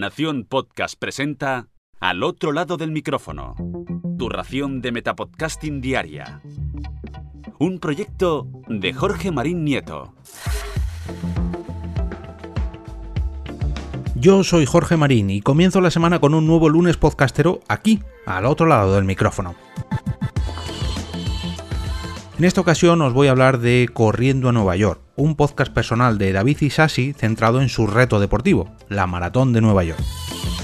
Nación Podcast presenta Al otro lado del micrófono. Tu ración de Metapodcasting Diaria. Un proyecto de Jorge Marín Nieto. Yo soy Jorge Marín y comienzo la semana con un nuevo lunes podcastero aquí, al otro lado del micrófono. En esta ocasión os voy a hablar de Corriendo a Nueva York, un podcast personal de David Isasi centrado en su reto deportivo, la Maratón de Nueva York.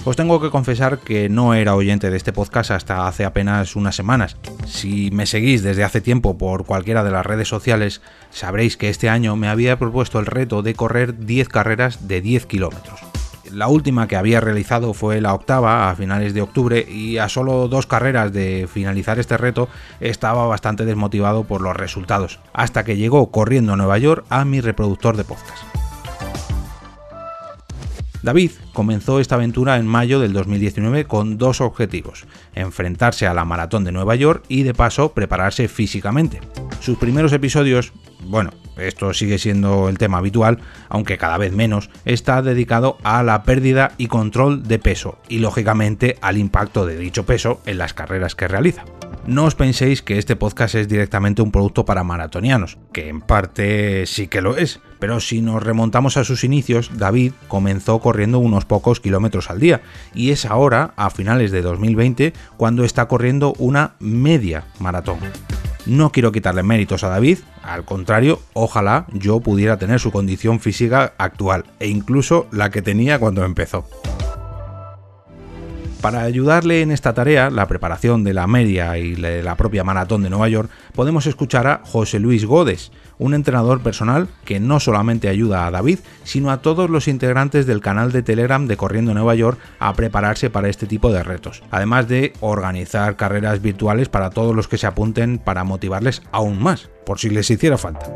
Os tengo que confesar que no era oyente de este podcast hasta hace apenas unas semanas. Si me seguís desde hace tiempo por cualquiera de las redes sociales, sabréis que este año me había propuesto el reto de correr 10 carreras de 10 kilómetros. La última que había realizado fue la octava a finales de octubre y a solo dos carreras de finalizar este reto estaba bastante desmotivado por los resultados, hasta que llegó corriendo a Nueva York a mi reproductor de podcast. David comenzó esta aventura en mayo del 2019 con dos objetivos, enfrentarse a la maratón de Nueva York y de paso prepararse físicamente. Sus primeros episodios, bueno, esto sigue siendo el tema habitual, aunque cada vez menos, está dedicado a la pérdida y control de peso y lógicamente al impacto de dicho peso en las carreras que realiza. No os penséis que este podcast es directamente un producto para maratonianos, que en parte sí que lo es, pero si nos remontamos a sus inicios, David comenzó corriendo unos pocos kilómetros al día, y es ahora, a finales de 2020, cuando está corriendo una media maratón. No quiero quitarle méritos a David, al contrario, ojalá yo pudiera tener su condición física actual, e incluso la que tenía cuando empezó. Para ayudarle en esta tarea, la preparación de la media y la propia maratón de Nueva York, podemos escuchar a José Luis Godes, un entrenador personal que no solamente ayuda a David, sino a todos los integrantes del canal de Telegram de Corriendo Nueva York a prepararse para este tipo de retos, además de organizar carreras virtuales para todos los que se apunten para motivarles aún más, por si les hiciera falta.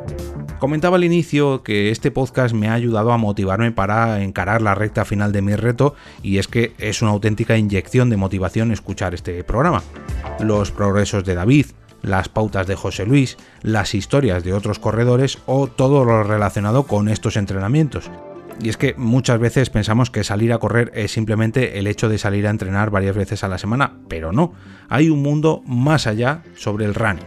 Comentaba al inicio que este podcast me ha ayudado a motivarme para encarar la recta final de mi reto y es que es una auténtica inyección de motivación escuchar este programa. Los progresos de David, las pautas de José Luis, las historias de otros corredores o todo lo relacionado con estos entrenamientos. Y es que muchas veces pensamos que salir a correr es simplemente el hecho de salir a entrenar varias veces a la semana, pero no, hay un mundo más allá sobre el running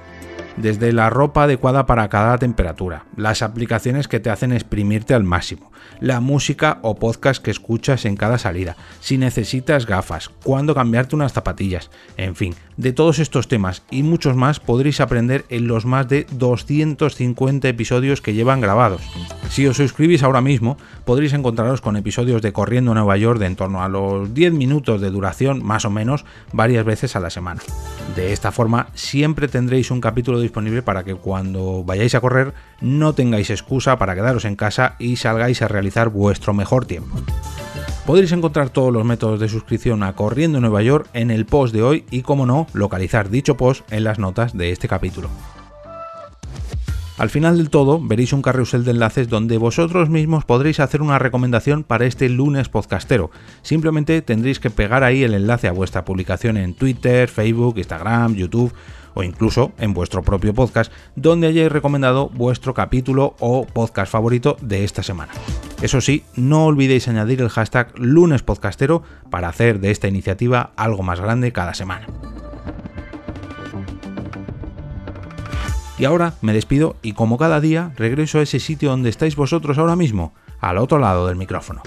desde la ropa adecuada para cada temperatura, las aplicaciones que te hacen exprimirte al máximo, la música o podcast que escuchas en cada salida, si necesitas gafas, cuándo cambiarte unas zapatillas, en fin, de todos estos temas y muchos más podréis aprender en los más de 250 episodios que llevan grabados. Si os suscribís ahora mismo, podréis encontraros con episodios de Corriendo Nueva York de en torno a los 10 minutos de duración, más o menos, varias veces a la semana. De esta forma, siempre tendréis un capítulo disponible para que cuando vayáis a correr no tengáis excusa para quedaros en casa y salgáis a realizar vuestro mejor tiempo. Podréis encontrar todos los métodos de suscripción a Corriendo Nueva York en el post de hoy y, como no, localizar dicho post en las notas de este capítulo. Al final del todo veréis un carrusel de enlaces donde vosotros mismos podréis hacer una recomendación para este lunes podcastero. Simplemente tendréis que pegar ahí el enlace a vuestra publicación en Twitter, Facebook, Instagram, YouTube o incluso en vuestro propio podcast donde hayáis recomendado vuestro capítulo o podcast favorito de esta semana. Eso sí, no olvidéis añadir el hashtag lunespodcastero para hacer de esta iniciativa algo más grande cada semana. Y ahora me despido y como cada día regreso a ese sitio donde estáis vosotros ahora mismo, al otro lado del micrófono.